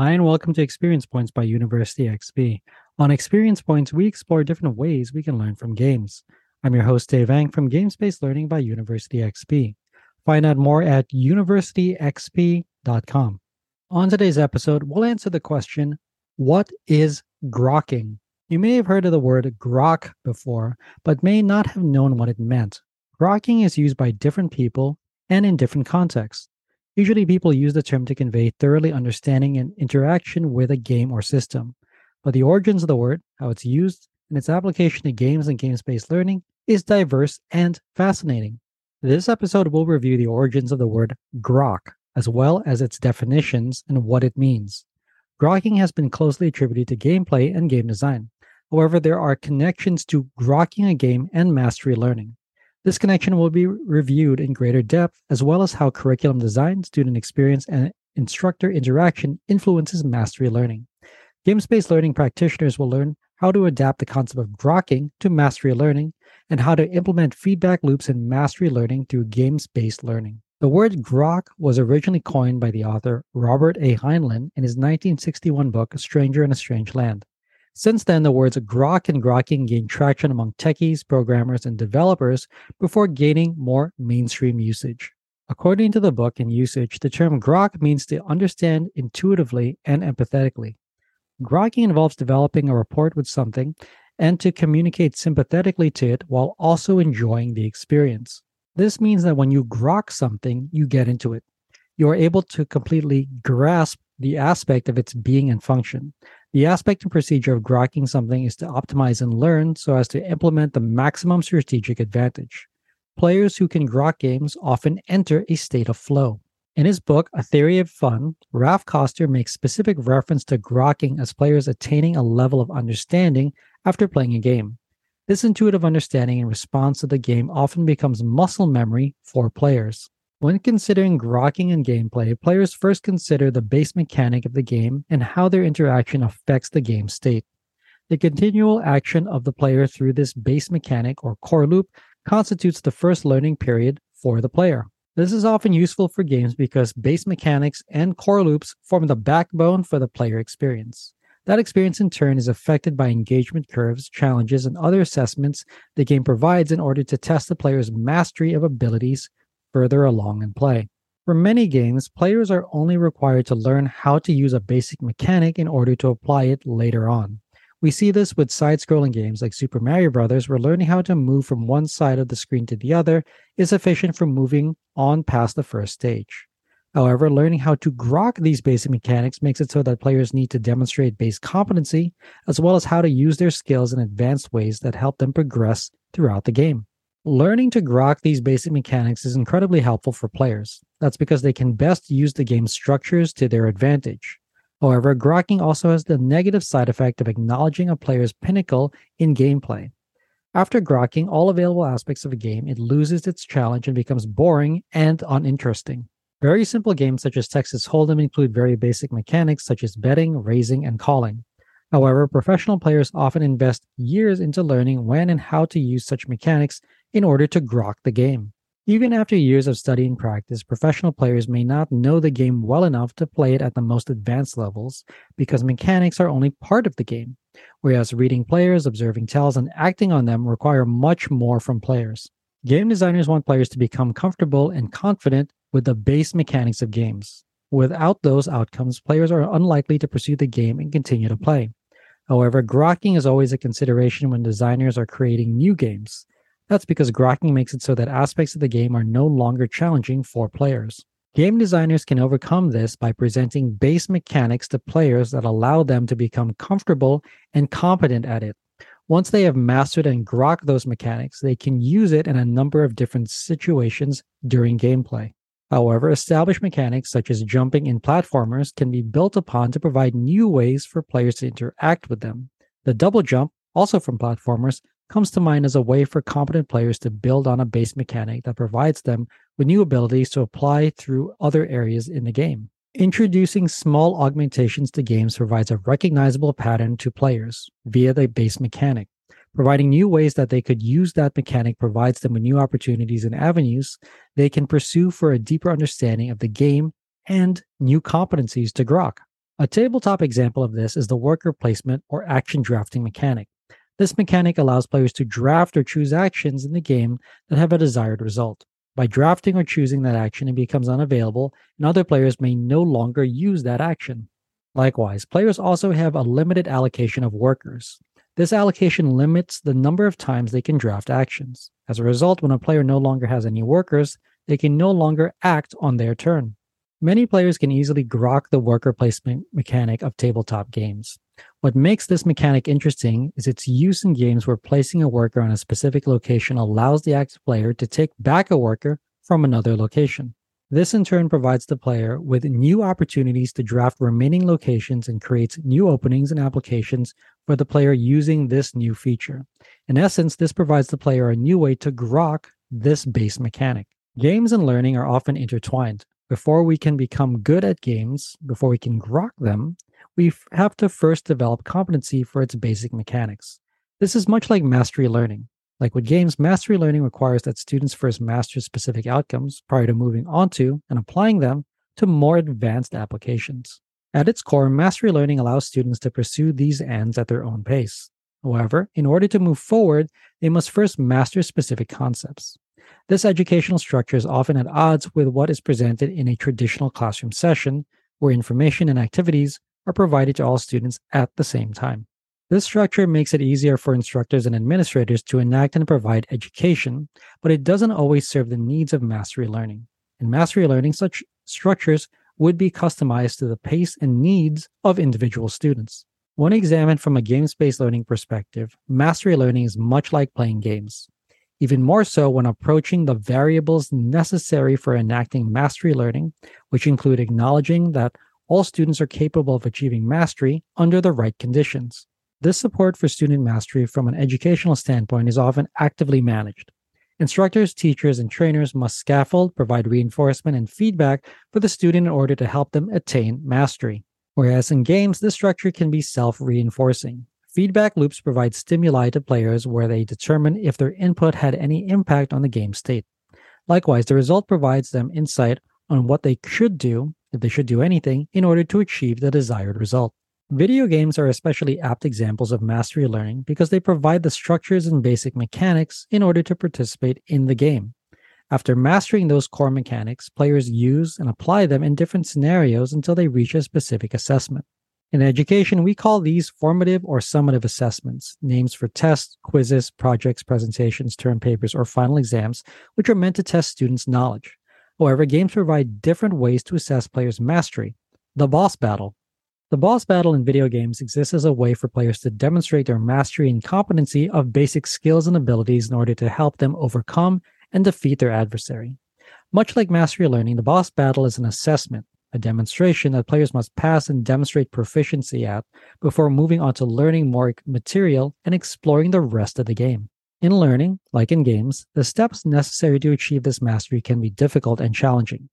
Hi, and welcome to Experience Points by University XP. On Experience Points, we explore different ways we can learn from games. I'm your host, Dave Eng from Games Based Learning by University XP. Find out more at universityxp.com. On today's episode, we'll answer the question What is grokking? You may have heard of the word grok before, but may not have known what it meant. Grokking is used by different people and in different contexts. Usually, people use the term to convey thoroughly understanding and interaction with a game or system. But the origins of the word, how it's used, and its application to games and games based learning is diverse and fascinating. This episode will review the origins of the word grok, as well as its definitions and what it means. Grokking has been closely attributed to gameplay and game design. However, there are connections to grokking a game and mastery learning. This connection will be reviewed in greater depth, as well as how curriculum design, student experience, and instructor interaction influences mastery learning. Games based learning practitioners will learn how to adapt the concept of grokking to mastery learning and how to implement feedback loops in mastery learning through games based learning. The word grok was originally coined by the author Robert A. Heinlein in his 1961 book, A Stranger in a Strange Land. Since then, the words grok and grokking gained traction among techies, programmers, and developers before gaining more mainstream usage. According to the book and usage, the term grok means to understand intuitively and empathetically. Grokking involves developing a rapport with something and to communicate sympathetically to it while also enjoying the experience. This means that when you grok something, you get into it. You are able to completely grasp the aspect of its being and function. The aspect and procedure of grokking something is to optimize and learn so as to implement the maximum strategic advantage. Players who can grok games often enter a state of flow. In his book, A Theory of Fun, Raph Koster makes specific reference to grokking as players attaining a level of understanding after playing a game. This intuitive understanding and response to the game often becomes muscle memory for players. When considering grokking and gameplay, players first consider the base mechanic of the game and how their interaction affects the game state. The continual action of the player through this base mechanic or core loop constitutes the first learning period for the player. This is often useful for games because base mechanics and core loops form the backbone for the player experience. That experience in turn is affected by engagement curves, challenges, and other assessments the game provides in order to test the player's mastery of abilities further along in play. For many games, players are only required to learn how to use a basic mechanic in order to apply it later on. We see this with side scrolling games like Super Mario Bros., where learning how to move from one side of the screen to the other is sufficient for moving on past the first stage. However, learning how to grok these basic mechanics makes it so that players need to demonstrate base competency, as well as how to use their skills in advanced ways that help them progress throughout the game. Learning to grok these basic mechanics is incredibly helpful for players. That's because they can best use the game's structures to their advantage. However, grokking also has the negative side effect of acknowledging a player's pinnacle in gameplay. After grokking all available aspects of a game, it loses its challenge and becomes boring and uninteresting. Very simple games such as Texas Hold'em include very basic mechanics such as betting, raising, and calling. However, professional players often invest years into learning when and how to use such mechanics in order to grok the game. Even after years of study and practice, professional players may not know the game well enough to play it at the most advanced levels because mechanics are only part of the game, whereas reading players, observing tells, and acting on them require much more from players. Game designers want players to become comfortable and confident with the base mechanics of games. Without those outcomes, players are unlikely to pursue the game and continue to play. However, grokking is always a consideration when designers are creating new games. That's because grokking makes it so that aspects of the game are no longer challenging for players. Game designers can overcome this by presenting base mechanics to players that allow them to become comfortable and competent at it. Once they have mastered and grok those mechanics, they can use it in a number of different situations during gameplay. However, established mechanics such as jumping in platformers can be built upon to provide new ways for players to interact with them. The double jump, also from platformers, comes to mind as a way for competent players to build on a base mechanic that provides them with new abilities to apply through other areas in the game. Introducing small augmentations to games provides a recognizable pattern to players via the base mechanic. Providing new ways that they could use that mechanic provides them with new opportunities and avenues they can pursue for a deeper understanding of the game and new competencies to grok. A tabletop example of this is the worker placement or action drafting mechanic. This mechanic allows players to draft or choose actions in the game that have a desired result. By drafting or choosing that action, it becomes unavailable, and other players may no longer use that action. Likewise, players also have a limited allocation of workers. This allocation limits the number of times they can draft actions. As a result, when a player no longer has any workers, they can no longer act on their turn. Many players can easily grok the worker placement mechanic of tabletop games. What makes this mechanic interesting is its use in games where placing a worker on a specific location allows the active player to take back a worker from another location. This in turn provides the player with new opportunities to draft remaining locations and creates new openings and applications for the player using this new feature. In essence, this provides the player a new way to grok this base mechanic. Games and learning are often intertwined. Before we can become good at games, before we can grok them, we have to first develop competency for its basic mechanics. This is much like mastery learning. Like with games, mastery learning requires that students first master specific outcomes prior to moving on to and applying them to more advanced applications. At its core, mastery learning allows students to pursue these ends at their own pace. However, in order to move forward, they must first master specific concepts. This educational structure is often at odds with what is presented in a traditional classroom session, where information and activities are provided to all students at the same time. This structure makes it easier for instructors and administrators to enact and provide education, but it doesn't always serve the needs of mastery learning. In mastery learning, such structures would be customized to the pace and needs of individual students. When examined from a games based learning perspective, mastery learning is much like playing games. Even more so when approaching the variables necessary for enacting mastery learning, which include acknowledging that all students are capable of achieving mastery under the right conditions. This support for student mastery from an educational standpoint is often actively managed. Instructors, teachers, and trainers must scaffold, provide reinforcement, and feedback for the student in order to help them attain mastery. Whereas in games, this structure can be self reinforcing. Feedback loops provide stimuli to players where they determine if their input had any impact on the game state. Likewise, the result provides them insight on what they should do, if they should do anything, in order to achieve the desired result. Video games are especially apt examples of mastery learning because they provide the structures and basic mechanics in order to participate in the game. After mastering those core mechanics, players use and apply them in different scenarios until they reach a specific assessment. In education, we call these formative or summative assessments, names for tests, quizzes, projects, presentations, term papers, or final exams, which are meant to test students' knowledge. However, games provide different ways to assess players' mastery. The boss battle, the boss battle in video games exists as a way for players to demonstrate their mastery and competency of basic skills and abilities in order to help them overcome and defeat their adversary. Much like mastery learning, the boss battle is an assessment, a demonstration that players must pass and demonstrate proficiency at before moving on to learning more material and exploring the rest of the game. In learning, like in games, the steps necessary to achieve this mastery can be difficult and challenging.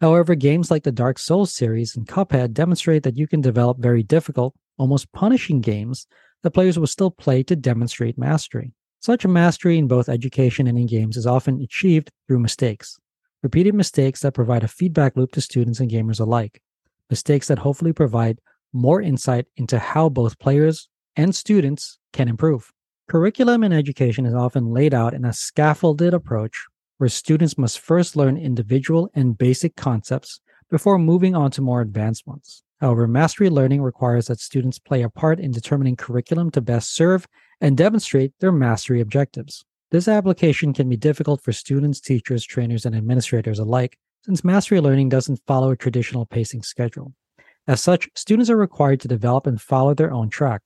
However, games like the Dark Souls series and Cuphead demonstrate that you can develop very difficult, almost punishing games that players will still play to demonstrate mastery. Such mastery in both education and in games is often achieved through mistakes. Repeated mistakes that provide a feedback loop to students and gamers alike. Mistakes that hopefully provide more insight into how both players and students can improve. Curriculum in education is often laid out in a scaffolded approach where students must first learn individual and basic concepts before moving on to more advanced ones. However, mastery learning requires that students play a part in determining curriculum to best serve and demonstrate their mastery objectives. This application can be difficult for students, teachers, trainers, and administrators alike, since mastery learning doesn't follow a traditional pacing schedule. As such, students are required to develop and follow their own track.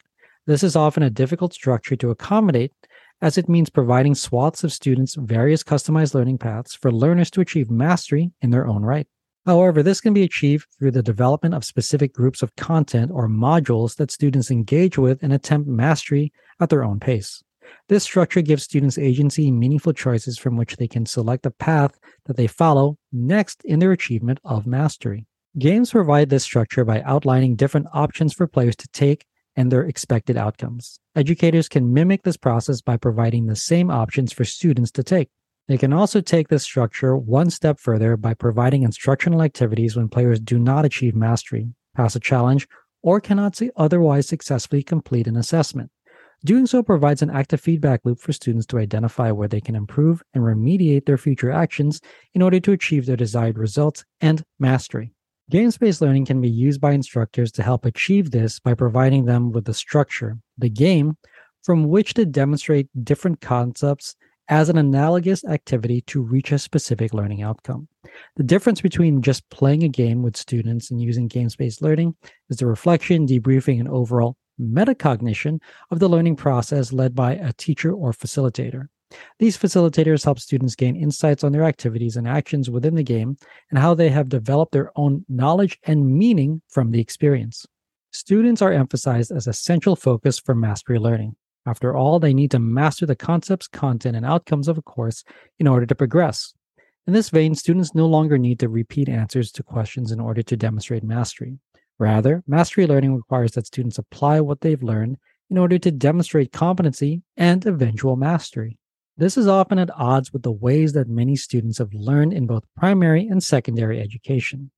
This is often a difficult structure to accommodate as it means providing swaths of students various customized learning paths for learners to achieve mastery in their own right. However, this can be achieved through the development of specific groups of content or modules that students engage with and attempt mastery at their own pace. This structure gives students agency and meaningful choices from which they can select the path that they follow next in their achievement of mastery. Games provide this structure by outlining different options for players to take and their expected outcomes. Educators can mimic this process by providing the same options for students to take. They can also take this structure one step further by providing instructional activities when players do not achieve mastery, pass a challenge, or cannot otherwise successfully complete an assessment. Doing so provides an active feedback loop for students to identify where they can improve and remediate their future actions in order to achieve their desired results and mastery. Game based learning can be used by instructors to help achieve this by providing them with the structure, the game, from which to demonstrate different concepts as an analogous activity to reach a specific learning outcome. The difference between just playing a game with students and using game based learning is the reflection, debriefing, and overall metacognition of the learning process led by a teacher or facilitator. These facilitators help students gain insights on their activities and actions within the game and how they have developed their own knowledge and meaning from the experience. Students are emphasized as a central focus for mastery learning. After all, they need to master the concepts, content, and outcomes of a course in order to progress. In this vein, students no longer need to repeat answers to questions in order to demonstrate mastery. Rather, mastery learning requires that students apply what they've learned in order to demonstrate competency and eventual mastery. This is often at odds with the ways that many students have learned in both primary and secondary education.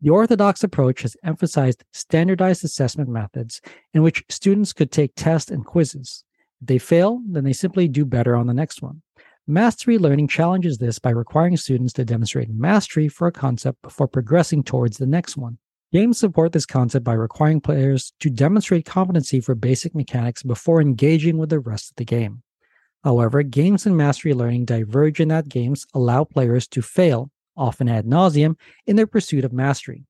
The orthodox approach has emphasized standardized assessment methods in which students could take tests and quizzes. If they fail, then they simply do better on the next one. Mastery learning challenges this by requiring students to demonstrate mastery for a concept before progressing towards the next one. Games support this concept by requiring players to demonstrate competency for basic mechanics before engaging with the rest of the game. However, games and mastery learning diverge in that games allow players to fail, often ad nauseum, in their pursuit of mastery.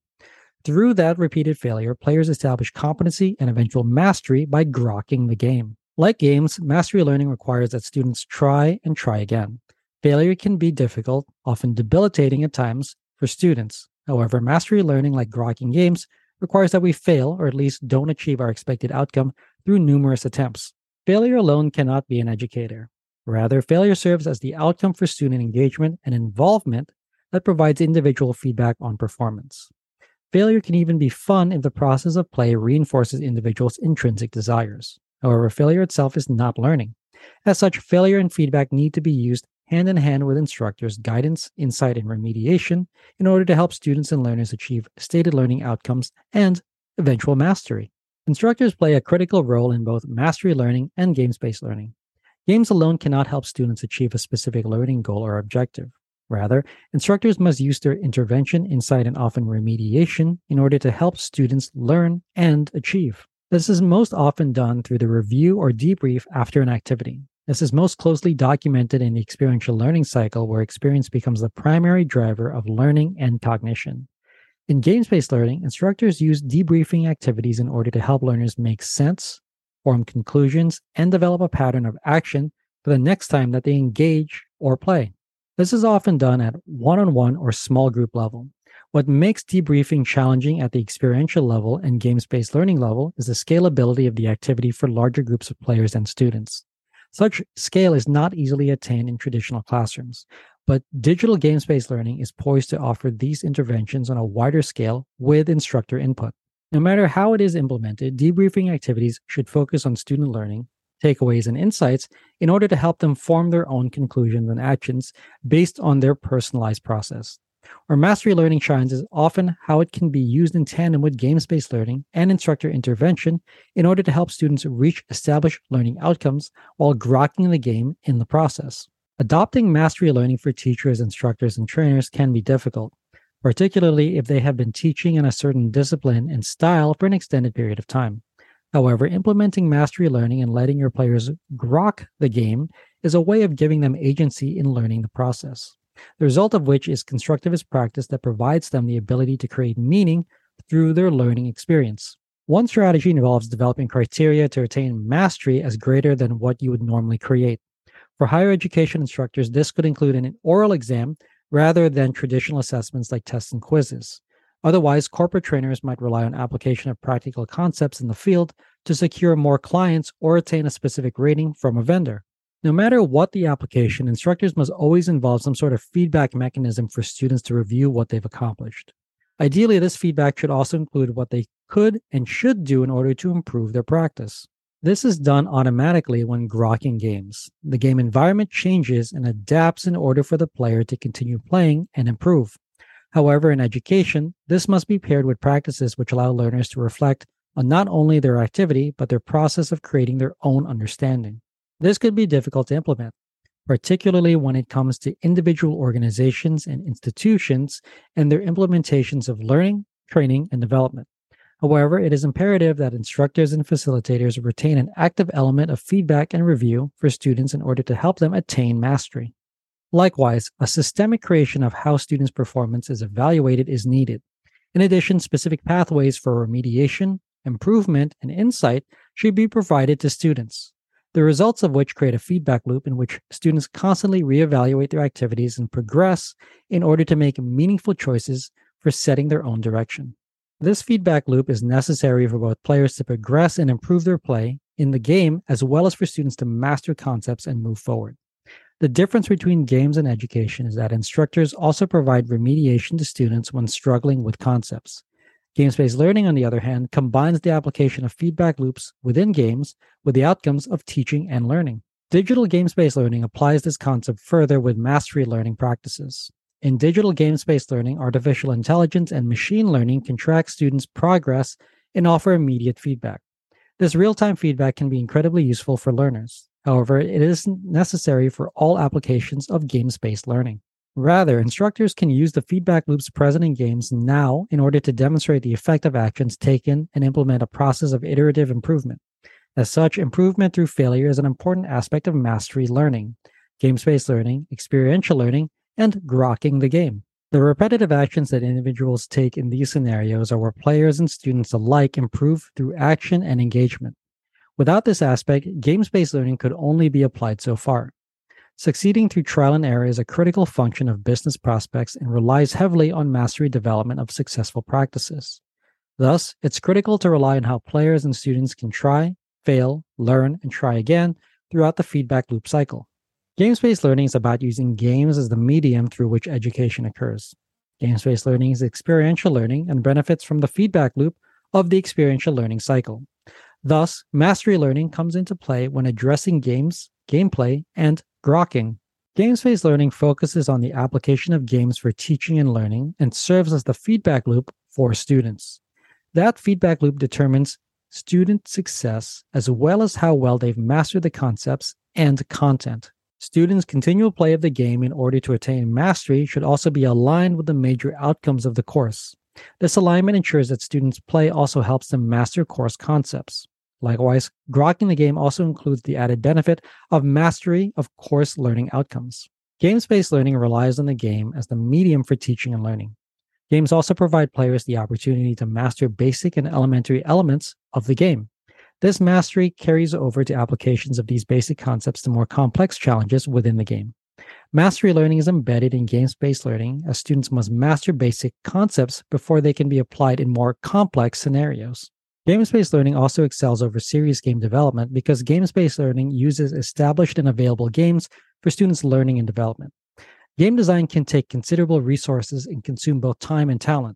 Through that repeated failure, players establish competency and eventual mastery by grokking the game. Like games, mastery learning requires that students try and try again. Failure can be difficult, often debilitating at times, for students. However, mastery learning, like grokking games, requires that we fail or at least don't achieve our expected outcome through numerous attempts. Failure alone cannot be an educator. Rather, failure serves as the outcome for student engagement and involvement that provides individual feedback on performance. Failure can even be fun if the process of play reinforces individuals' intrinsic desires. However, failure itself is not learning. As such, failure and feedback need to be used hand in hand with instructors' guidance, insight, and remediation in order to help students and learners achieve stated learning outcomes and eventual mastery. Instructors play a critical role in both mastery learning and games based learning. Games alone cannot help students achieve a specific learning goal or objective. Rather, instructors must use their intervention, insight, and often remediation in order to help students learn and achieve. This is most often done through the review or debrief after an activity. This is most closely documented in the experiential learning cycle, where experience becomes the primary driver of learning and cognition. In games based learning, instructors use debriefing activities in order to help learners make sense, form conclusions, and develop a pattern of action for the next time that they engage or play. This is often done at one on one or small group level. What makes debriefing challenging at the experiential level and games based learning level is the scalability of the activity for larger groups of players and students. Such scale is not easily attained in traditional classrooms, but digital game based learning is poised to offer these interventions on a wider scale with instructor input. No matter how it is implemented, debriefing activities should focus on student learning, takeaways, and insights in order to help them form their own conclusions and actions based on their personalized process. Where mastery learning shines is often how it can be used in tandem with games based learning and instructor intervention in order to help students reach established learning outcomes while grokking the game in the process. Adopting mastery learning for teachers, instructors, and trainers can be difficult, particularly if they have been teaching in a certain discipline and style for an extended period of time. However, implementing mastery learning and letting your players grok the game is a way of giving them agency in learning the process the result of which is constructivist practice that provides them the ability to create meaning through their learning experience. One strategy involves developing criteria to attain mastery as greater than what you would normally create. For higher education instructors, this could include an oral exam rather than traditional assessments like tests and quizzes. Otherwise, corporate trainers might rely on application of practical concepts in the field to secure more clients or attain a specific rating from a vendor. No matter what the application, instructors must always involve some sort of feedback mechanism for students to review what they've accomplished. Ideally, this feedback should also include what they could and should do in order to improve their practice. This is done automatically when grokking games. The game environment changes and adapts in order for the player to continue playing and improve. However, in education, this must be paired with practices which allow learners to reflect on not only their activity, but their process of creating their own understanding. This could be difficult to implement, particularly when it comes to individual organizations and institutions and their implementations of learning, training, and development. However, it is imperative that instructors and facilitators retain an active element of feedback and review for students in order to help them attain mastery. Likewise, a systemic creation of how students' performance is evaluated is needed. In addition, specific pathways for remediation, improvement, and insight should be provided to students, the results of which create a feedback loop in which students constantly reevaluate their activities and progress in order to make meaningful choices for setting their own direction. This feedback loop is necessary for both players to progress and improve their play in the game, as well as for students to master concepts and move forward. The difference between games and education is that instructors also provide remediation to students when struggling with concepts. Games based learning, on the other hand, combines the application of feedback loops within games with the outcomes of teaching and learning. Digital games based learning applies this concept further with mastery learning practices. In digital games based learning, artificial intelligence and machine learning can track students' progress and offer immediate feedback. This real time feedback can be incredibly useful for learners. However, it isn't necessary for all applications of games based learning. Rather, instructors can use the feedback loops present in games now in order to demonstrate the effect of actions taken and implement a process of iterative improvement. As such, improvement through failure is an important aspect of mastery learning, game based learning, experiential learning, and grokking the game. The repetitive actions that individuals take in these scenarios are where players and students alike improve through action and engagement. Without this aspect, game based learning could only be applied so far. Succeeding through trial and error is a critical function of business prospects and relies heavily on mastery development of successful practices. Thus, it's critical to rely on how players and students can try, fail, learn, and try again throughout the feedback loop cycle. Games based learning is about using games as the medium through which education occurs. Games based learning is experiential learning and benefits from the feedback loop of the experiential learning cycle. Thus, mastery learning comes into play when addressing games, gameplay, and grokking. Games based learning focuses on the application of games for teaching and learning and serves as the feedback loop for students. That feedback loop determines student success as well as how well they've mastered the concepts and content. Students' continual play of the game in order to attain mastery should also be aligned with the major outcomes of the course. This alignment ensures that students' play also helps them master course concepts. Likewise, grokking the game also includes the added benefit of mastery of course learning outcomes. Games based learning relies on the game as the medium for teaching and learning. Games also provide players the opportunity to master basic and elementary elements of the game. This mastery carries over to applications of these basic concepts to more complex challenges within the game. Mastery learning is embedded in games based learning as students must master basic concepts before they can be applied in more complex scenarios. Games based learning also excels over serious game development because games based learning uses established and available games for students' learning and development. Game design can take considerable resources and consume both time and talent.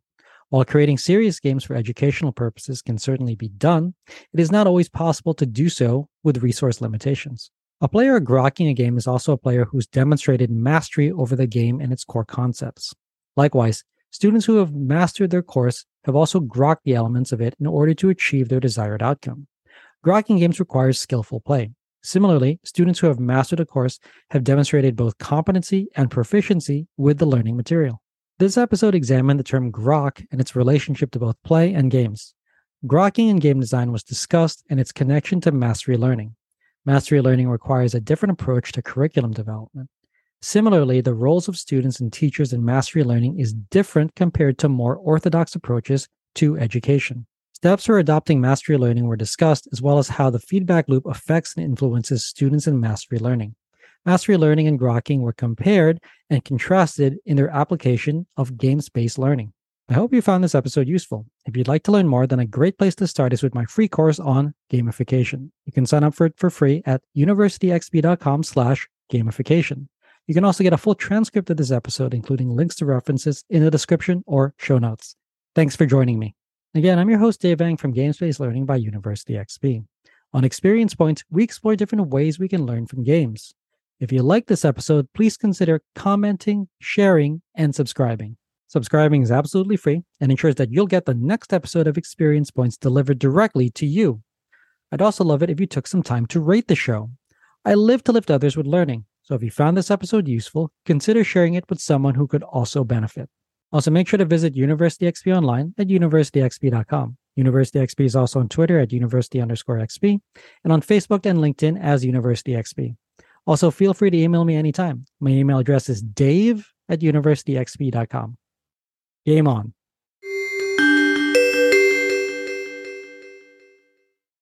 While creating serious games for educational purposes can certainly be done, it is not always possible to do so with resource limitations. A player grokking a game is also a player who's demonstrated mastery over the game and its core concepts. Likewise, students who have mastered their course have also grokked the elements of it in order to achieve their desired outcome. Grokking games requires skillful play. Similarly, students who have mastered a course have demonstrated both competency and proficiency with the learning material. This episode examined the term grok and its relationship to both play and games. Grokking in game design was discussed and its connection to mastery learning. Mastery learning requires a different approach to curriculum development. Similarly, the roles of students and teachers in mastery learning is different compared to more orthodox approaches to education. Steps for adopting mastery learning were discussed, as well as how the feedback loop affects and influences students in mastery learning. Mastery Learning and Grokking were compared and contrasted in their application of games based learning. I hope you found this episode useful. If you'd like to learn more, then a great place to start is with my free course on gamification. You can sign up for it for free at universityxp.com slash gamification. You can also get a full transcript of this episode, including links to references in the description or show notes. Thanks for joining me. Again, I'm your host, Dave Eng from Games Based Learning by University XP. On Experience Points, we explore different ways we can learn from games. If you like this episode, please consider commenting, sharing, and subscribing. Subscribing is absolutely free and ensures that you'll get the next episode of Experience Points delivered directly to you. I'd also love it if you took some time to rate the show. I live to lift others with learning, so if you found this episode useful, consider sharing it with someone who could also benefit. Also, make sure to visit University XP online at universityxp.com. University XP is also on Twitter at university underscore XP and on Facebook and LinkedIn as University XP. Also, feel free to email me anytime. My email address is dave at universityxp.com. Game on.